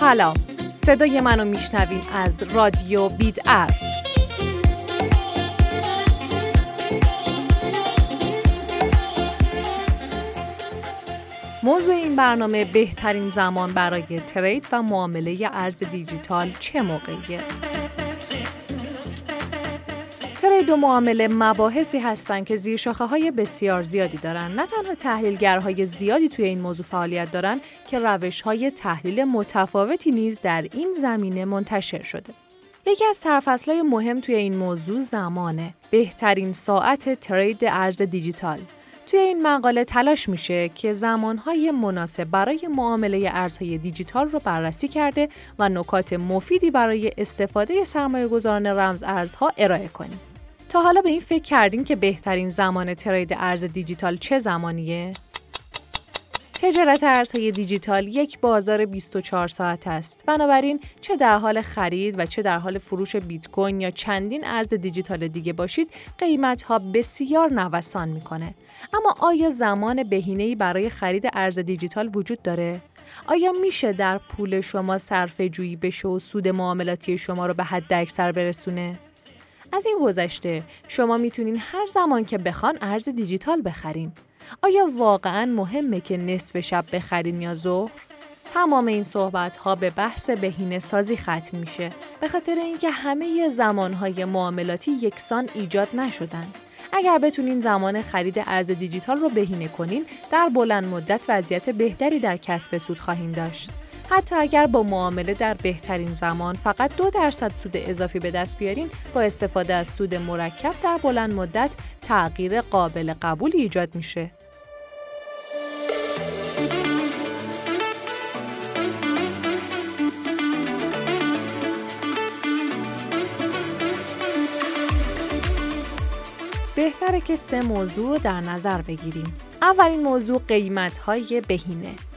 سلام صدای منو میشنوین از رادیو بید ارز موضوع این برنامه بهترین زمان برای ترید و معامله ارز دیجیتال چه موقعیه؟ ترید و معامله مباحثی هستند که زیر شاخه های بسیار زیادی دارن. نه تنها تحلیلگرهای زیادی توی این موضوع فعالیت دارن که روش های تحلیل متفاوتی نیز در این زمینه منتشر شده. یکی از سرفصلهای مهم توی این موضوع زمانه. بهترین ساعت ترید ارز دیجیتال. توی این مقاله تلاش میشه که زمانهای مناسب برای معامله ارزهای دیجیتال رو بررسی کرده و نکات مفیدی برای استفاده سرمایه گذاران رمز ارزها ارائه کنیم. تا حالا به این فکر کردین که بهترین زمان ترید ارز دیجیتال چه زمانیه؟ تجارت ارزهای دیجیتال یک بازار 24 ساعت است. بنابراین چه در حال خرید و چه در حال فروش بیت کوین یا چندین ارز دیجیتال دیگه باشید، قیمت ها بسیار نوسان می‌کنه. اما آیا زمان بهینه‌ای برای خرید ارز دیجیتال وجود داره؟ آیا میشه در پول شما صرفه جویی بشه و سود معاملاتی شما رو به حد اکثر برسونه؟ از این گذشته شما می‌تونین هر زمان که بخوان ارز دیجیتال بخرین. آیا واقعا مهمه که نصف شب بخرین یا ظهر؟ تمام این صحبت ها به بحث بهینه سازی ختم میشه به خاطر اینکه همه زمان های معاملاتی یکسان ایجاد نشدن. اگر بتونین زمان خرید ارز دیجیتال رو بهینه کنین در بلند مدت وضعیت بهتری در کسب سود خواهید داشت. حتی اگر با معامله در بهترین زمان فقط دو درصد سود اضافی به دست بیارین با استفاده از سود مرکب در بلند مدت تغییر قابل قبولی ایجاد میشه. بهتره که سه موضوع رو در نظر بگیریم. اولین موضوع قیمت های بهینه.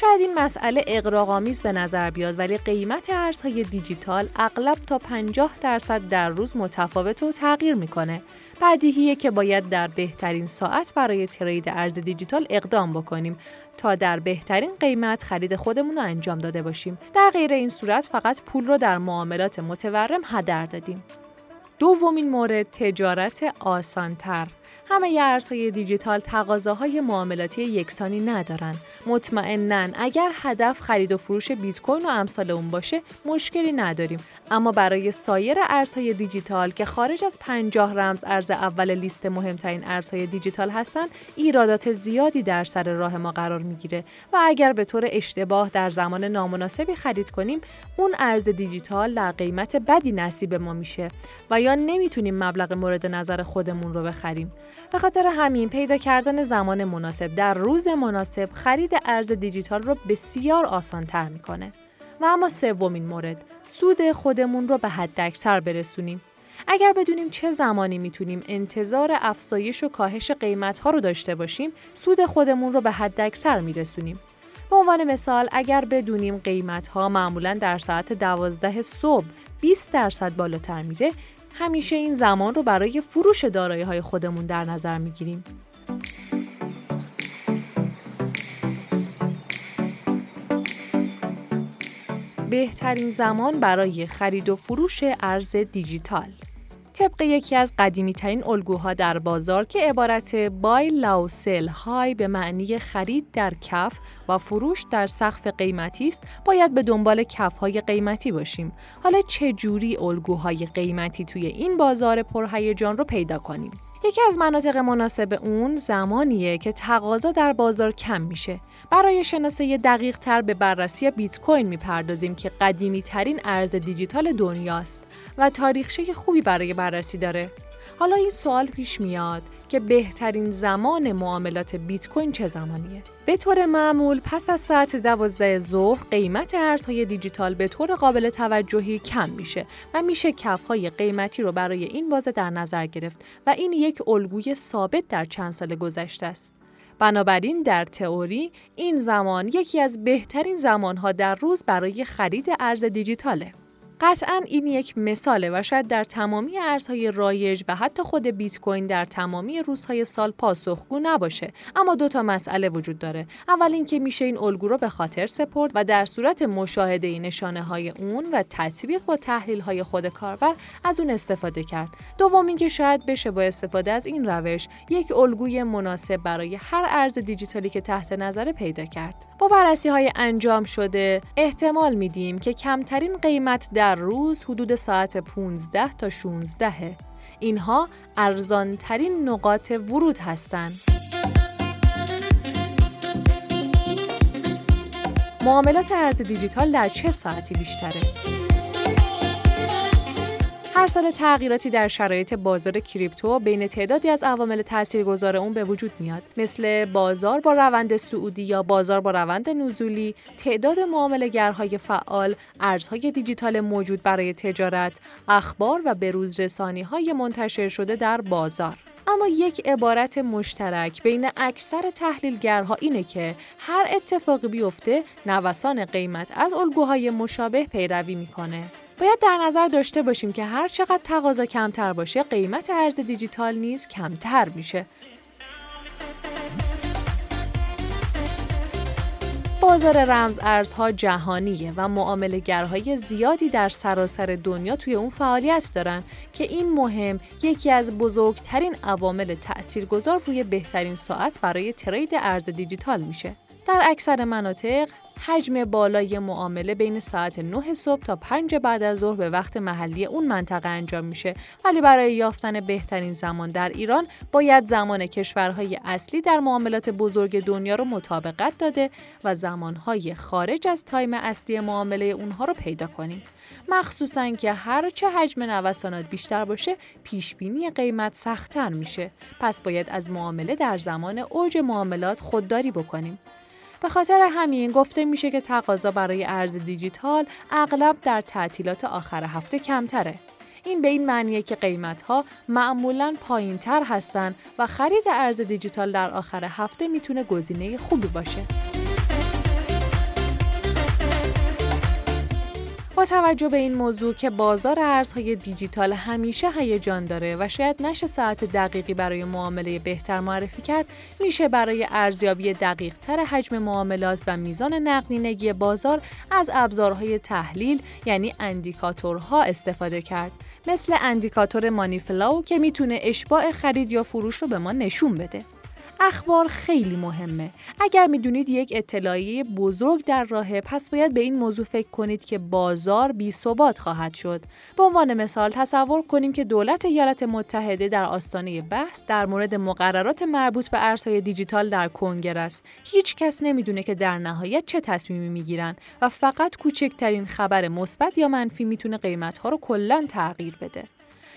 شاید این مسئله اقراق‌آمیز به نظر بیاد ولی قیمت ارزهای دیجیتال اغلب تا 50 درصد در روز متفاوت و تغییر می‌کنه. بدیهیه که باید در بهترین ساعت برای ترید ارز دیجیتال اقدام بکنیم تا در بهترین قیمت خرید خودمون رو انجام داده باشیم. در غیر این صورت فقط پول رو در معاملات متورم هدر دادیم. دومین مورد تجارت آسانتر همه ارزهای دیجیتال تقاضاهای معاملاتی یکسانی ندارن. مطمئنا اگر هدف خرید و فروش بیت کوین و امثال اون باشه مشکلی نداریم. اما برای سایر ارزهای دیجیتال که خارج از 50 رمز ارز اول لیست مهمترین ارزهای دیجیتال هستند ایرادات زیادی در سر راه ما قرار می‌گیره. و اگر به طور اشتباه در زمان نامناسبی خرید کنیم اون ارز دیجیتال در قیمت بدی نصیب ما میشه. و یا نمی‌تونیم مبلغ مورد نظر خودمون رو بخریم. به خاطر همین پیدا کردن زمان مناسب در روز مناسب خرید ارز دیجیتال رو بسیار آسانتر می‌کنه و اما سومین مورد سود خودمون رو به حد اکثر برسونیم. اگر بدونیم چه زمانی می‌تونیم انتظار افزایش و کاهش قیمت ها رو داشته باشیم، سود خودمون رو به حد اکثر میرسونیم. به عنوان مثال اگر بدونیم قیمت ها معمولا در ساعت دوازده صبح 20 درصد بالاتر میره، همیشه این زمان رو برای فروش دارایی های خودمون در نظر می‌گیریم. بهترین زمان برای خرید و فروش ارز دیجیتال طبق یکی از قدیمی ترین الگوها در بازار که عبارت بای لاو سل های به معنی خرید در کف و فروش در سقف قیمتی است باید به دنبال کف های قیمتی باشیم. حالا چه جوری الگوهای قیمتی توی این بازار پرهیجان رو پیدا کنیم؟ یکی از مناطق مناسب اون زمانیه که تقاضا در بازار کم میشه. برای شناسایی دقیق تر به بررسی بیت کوین می‌پردازیم که قدیمی ترین ارز دیجیتال دنیاست. و تاریخچه خوبی برای بررسی داره. حالا این سوال پیش میاد که بهترین زمان معاملات بیت کوین چه زمانیه؟ به طور معمول پس از ساعت 12 ظهر قیمت ارزهای دیجیتال به طور قابل توجهی کم میشه و میشه کفهای قیمتی رو برای این بازه در نظر گرفت و این یک الگوی ثابت در چند سال گذشته است. بنابراین در تئوری این زمان یکی از بهترین زمانها در روز برای خرید ارز دیجیتاله. قطعا این یک مثاله و شاید در تمامی ارزهای رایج و حتی خود بیت کوین در تمامی روزهای سال پاسخگو نباشه. اما دو تا مسئله وجود داره. اول اینکه میشه این الگو رو به خاطر سپرد و در صورت مشاهده نشانه های اون و تطبیق با تحلیل های خود کاربر از اون استفاده کرد. دوم اینکه شاید بشه با استفاده از این روش یک الگوی مناسب برای هر ارز دیجیتالی که تحت نظر پیدا کرد. با بررسی های انجام شده احتمال میدیم که کمترین قیمت در روز حدود ساعت 15 تا 16 اینها ارزانترین نقاط ورود هستند. معاملات ارز دیجیتال در چه ساعتی بیشتره؟ هر سال تغییراتی در شرایط بازار کریپتو بین تعدادی از عوامل تاثیرگذار اون به وجود میاد. مثل بازار با روند سعودی یا بازار با روند نزولی تعداد معاملهگرهای فعال ارزهای دیجیتال موجود برای تجارت اخبار و بروز رسانی های منتشر شده در بازار. اما یک عبارت مشترک بین اکثر تحلیلگرها اینه که هر اتفاقی بیفته نوسان قیمت از الگوهای مشابه پیروی می‌کنه. باید در نظر داشته باشیم که هر چقدر تقاضا کمتر باشه قیمت ارز دیجیتال نیز کمتر میشه. بازار رمز ارزها جهانیه و معاملهگرهای زیادی در سراسر دنیا توی اون فعالیت دارن که این مهم یکی از بزرگترین عوامل تاثیرگذار روی بهترین ساعت برای ترید ارز دیجیتال میشه. در اکثر مناطق حجم بالای معامله بین ساعت 9 صبح تا 5 بعد از ظهر به وقت محلی اون منطقه انجام میشه. ولی برای یافتن بهترین زمان در ایران باید زمان کشورهای اصلی در معاملات بزرگ دنیا رو مطابقت داده و زمانهای خارج از تایم اصلی معامله اونها رو پیدا کنیم. مخصوصا که هر چه حجم نوسانات بیشتر باشه پیش بینی قیمت سختتر میشه. پس باید از معامله در زمان اوج معاملات خودداری بکنیم. به خاطر همین گفته میشه که تقاضا برای ارز دیجیتال اغلب در تعطیلات آخر هفته کمتره. این به این معنیه که قیمت ها معمولا پایین تر هستن و خرید ارز دیجیتال در آخر هفته می‌تونه گزینه خوبی باشه. توجه به این موضوع که بازار ارزهای دیجیتال همیشه هیجان داره و شاید نشه ساعت دقیقی برای معامله بهتر معرفی کرد میشه برای ارزیابی دقیق تر حجم معاملات و میزان نقدینگی بازار از ابزارهای تحلیل یعنی اندیکاتورها استفاده کرد. مثل اندیکاتور مانیفلاو که می‌تونه اشباع خرید یا فروش رو به ما نشون بده. اخبار خیلی مهمه. اگر می‌دونید یک اطلاعیه بزرگ در راهه پس باید به این موضوع فکر کنید که بازار بی ثبات خواهد شد. به عنوان مثال تصور کنیم که دولت ایالات متحده در آستانه بحث در مورد مقررات مربوط به ارزهای دیجیتال در کنگره است. هیچ کس نمی‌دونه که در نهایت چه تصمیمی می‌گیرن و فقط کوچکترین خبر مثبت یا منفی می‌تونه قیمتها رو کلا تغییر بده.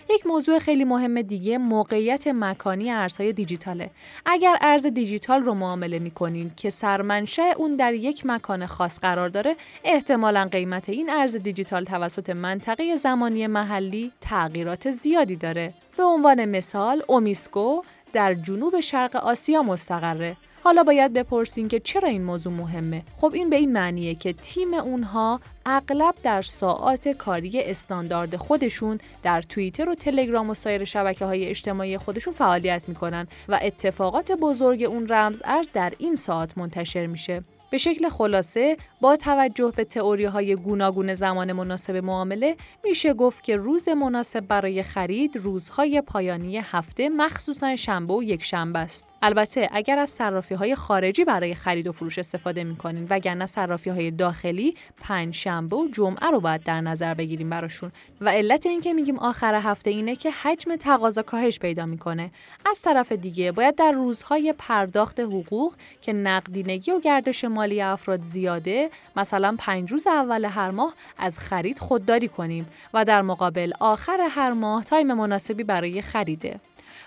یک موضوع خیلی مهم دیگه موقعیت مکانی ارزهای دیجیتاله. اگر ارز دیجیتال رو معامله می‌کنین که سرمنشه اون در یک مکان خاص قرار داره، احتمالا قیمت این ارز دیجیتال توسط منطقه زمانی محلی تغییرات زیادی داره. به عنوان مثال، اومیسکو در جنوب شرق آسیا مستقره. حالا باید بپرسین که چرا این موضوع مهمه؟ خب این به این معنیه که تیم اونها اغلب در ساعات کاری استاندارد خودشون در توییتر و تلگرام و سایر شبکه های اجتماعی خودشون فعالیت می‌کنن و اتفاقات بزرگ اون رمز ارز در این ساعت منتشر میشه. به شکل خلاصه با توجه به تئوری های گوناگون زمان مناسب معامله میشه گفت که روز مناسب برای خرید روزهای پایانی هفته مخصوصا شنبه و یک شنبه است. البته اگر از صرافی های خارجی برای خرید و فروش استفاده می‌کنین وگرنه صرافی های داخلی پنج شنبه و جمعه رو باید در نظر بگیریم براشون. و علت اینکه میگیم آخر هفته اینه که حجم تقاضا کاهش پیدا می‌کنه. از طرف دیگه باید در روزهای پرداخت حقوق که نقدینگی و گردش مالی افراد زیاده مثلا پنج روز اول هر ماه از خرید خودداری کنیم و در مقابل آخر هر ماه تایم مناسبی برای خریده.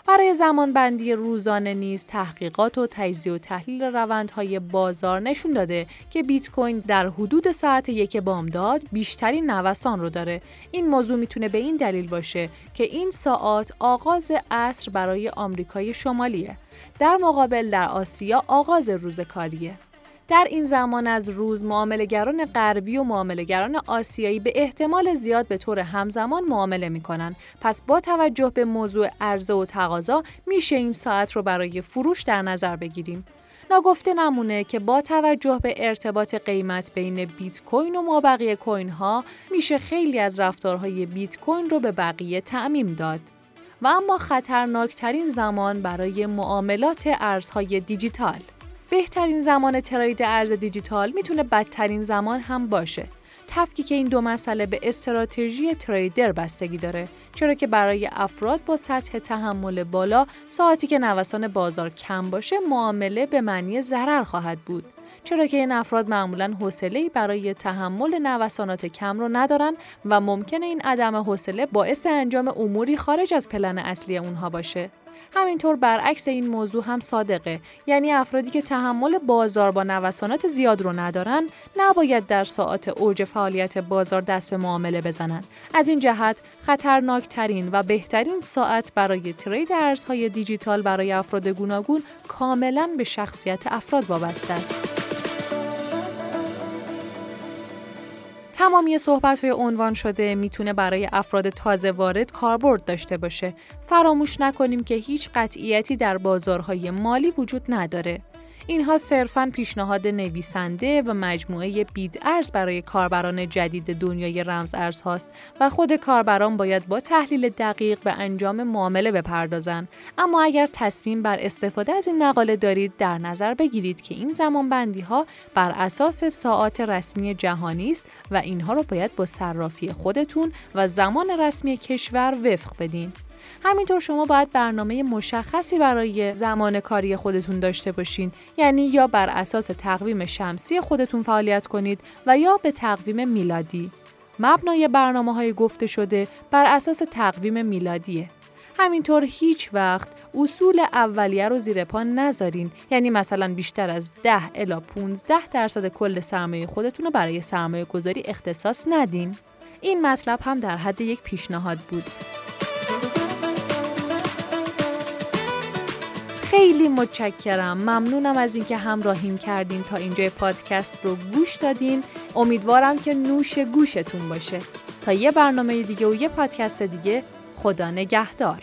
برای زمانبندی روزانه نیز تحقیقات و تجزیه و تحلیل روندهای بازار نشون داده که بیت کوین در حدود ساعت یک بامداد بیشترین نوسان رو داره. این موضوع می‌تونه به این دلیل باشه که این ساعت آغاز عصر برای آمریکای شمالیه. در مقابل در آسیا آغاز روز کاریه. در این زمان از روز معاملهگران غربی و معاملهگران آسیایی به احتمال زیاد به طور همزمان معامله می‌کنن پس با توجه به موضوع عرضه و تقاضا میشه این ساعت رو برای فروش در نظر بگیریم ناگفته نمونه که با توجه به ارتباط قیمت بین بیت کوین و مابقی کوین ها میشه خیلی از رفتارهای بیت کوین رو به بقیه تعمیم داد. و اما خطرناکترین زمان برای معاملات ارزهای دیجیتال. بهترین زمان ترید ارز دیجیتال می‌تونه بدترین زمان هم باشه. تفکیک این دو مسئله به استراتژی تریدر بستگی داره چرا که برای افراد با سطح تحمل بالا ساعتی که نوسان بازار کم باشه معامله به معنی ضرر خواهد بود چرا که این افراد معمولا حوصله برای تحمل نوسانات کم رو ندارن و ممکنه این عدم حوصله باعث انجام اموری خارج از پلن اصلی اونها باشه. همینطور برعکس این موضوع هم صادقه. یعنی افرادی که تحمل بازار با نوسانات زیاد رو ندارن نباید در ساعات اوج فعالیت بازار دست به معامله بزنن. از این جهت خطرناکترین و بهترین ساعت برای ترید ارزهای دیجیتال برای افراد گوناگون کاملا به شخصیت افراد وابسته است. تمامی صحبت های عنوان شده می‌تونه برای افراد تازه وارد کاربرد داشته باشه. فراموش نکنیم که هیچ قطعیتی در بازارهای مالی وجود نداره. اینها صرفاً پیشنهاد نویسنده و مجموعه بید ارز برای کاربران جدید دنیای رمز ارز هاست و خود کاربران باید با تحلیل دقیق به انجام معامله بپردازند. اما اگر تصمیم بر استفاده از این مقاله دارید در نظر بگیرید که این زمان بندی ها بر اساس ساعات رسمی جهانی است و اینها رو باید با صرافی خودتون و زمان رسمی کشور وفق بدین. همینطور شما باید برنامه مشخصی برای زمان کاری خودتون داشته باشین. یعنی یا بر اساس تقویم شمسی خودتون فعالیت کنید و یا به تقویم میلادی. مبنای برنامه های گفته شده بر اساس تقویم میلادیه. همینطور هیچ وقت اصول اولیه رو زیر پا نذارین. یعنی مثلا بیشتر از 10 الا 15 درصد کل سرمایه خودتون رو برای سرمایه گذاری اختصاص ندین. این مطلب هم در حد یک پیشنهاد بود. خیلی متشکرم. ممنونم از اینکه همراهیم کردین تا اینجا پادکست رو گوش دادین. امیدوارم که نوش گوشتون باشه. تا یه برنامه دیگه و یه پادکست دیگه خدا نگهدار.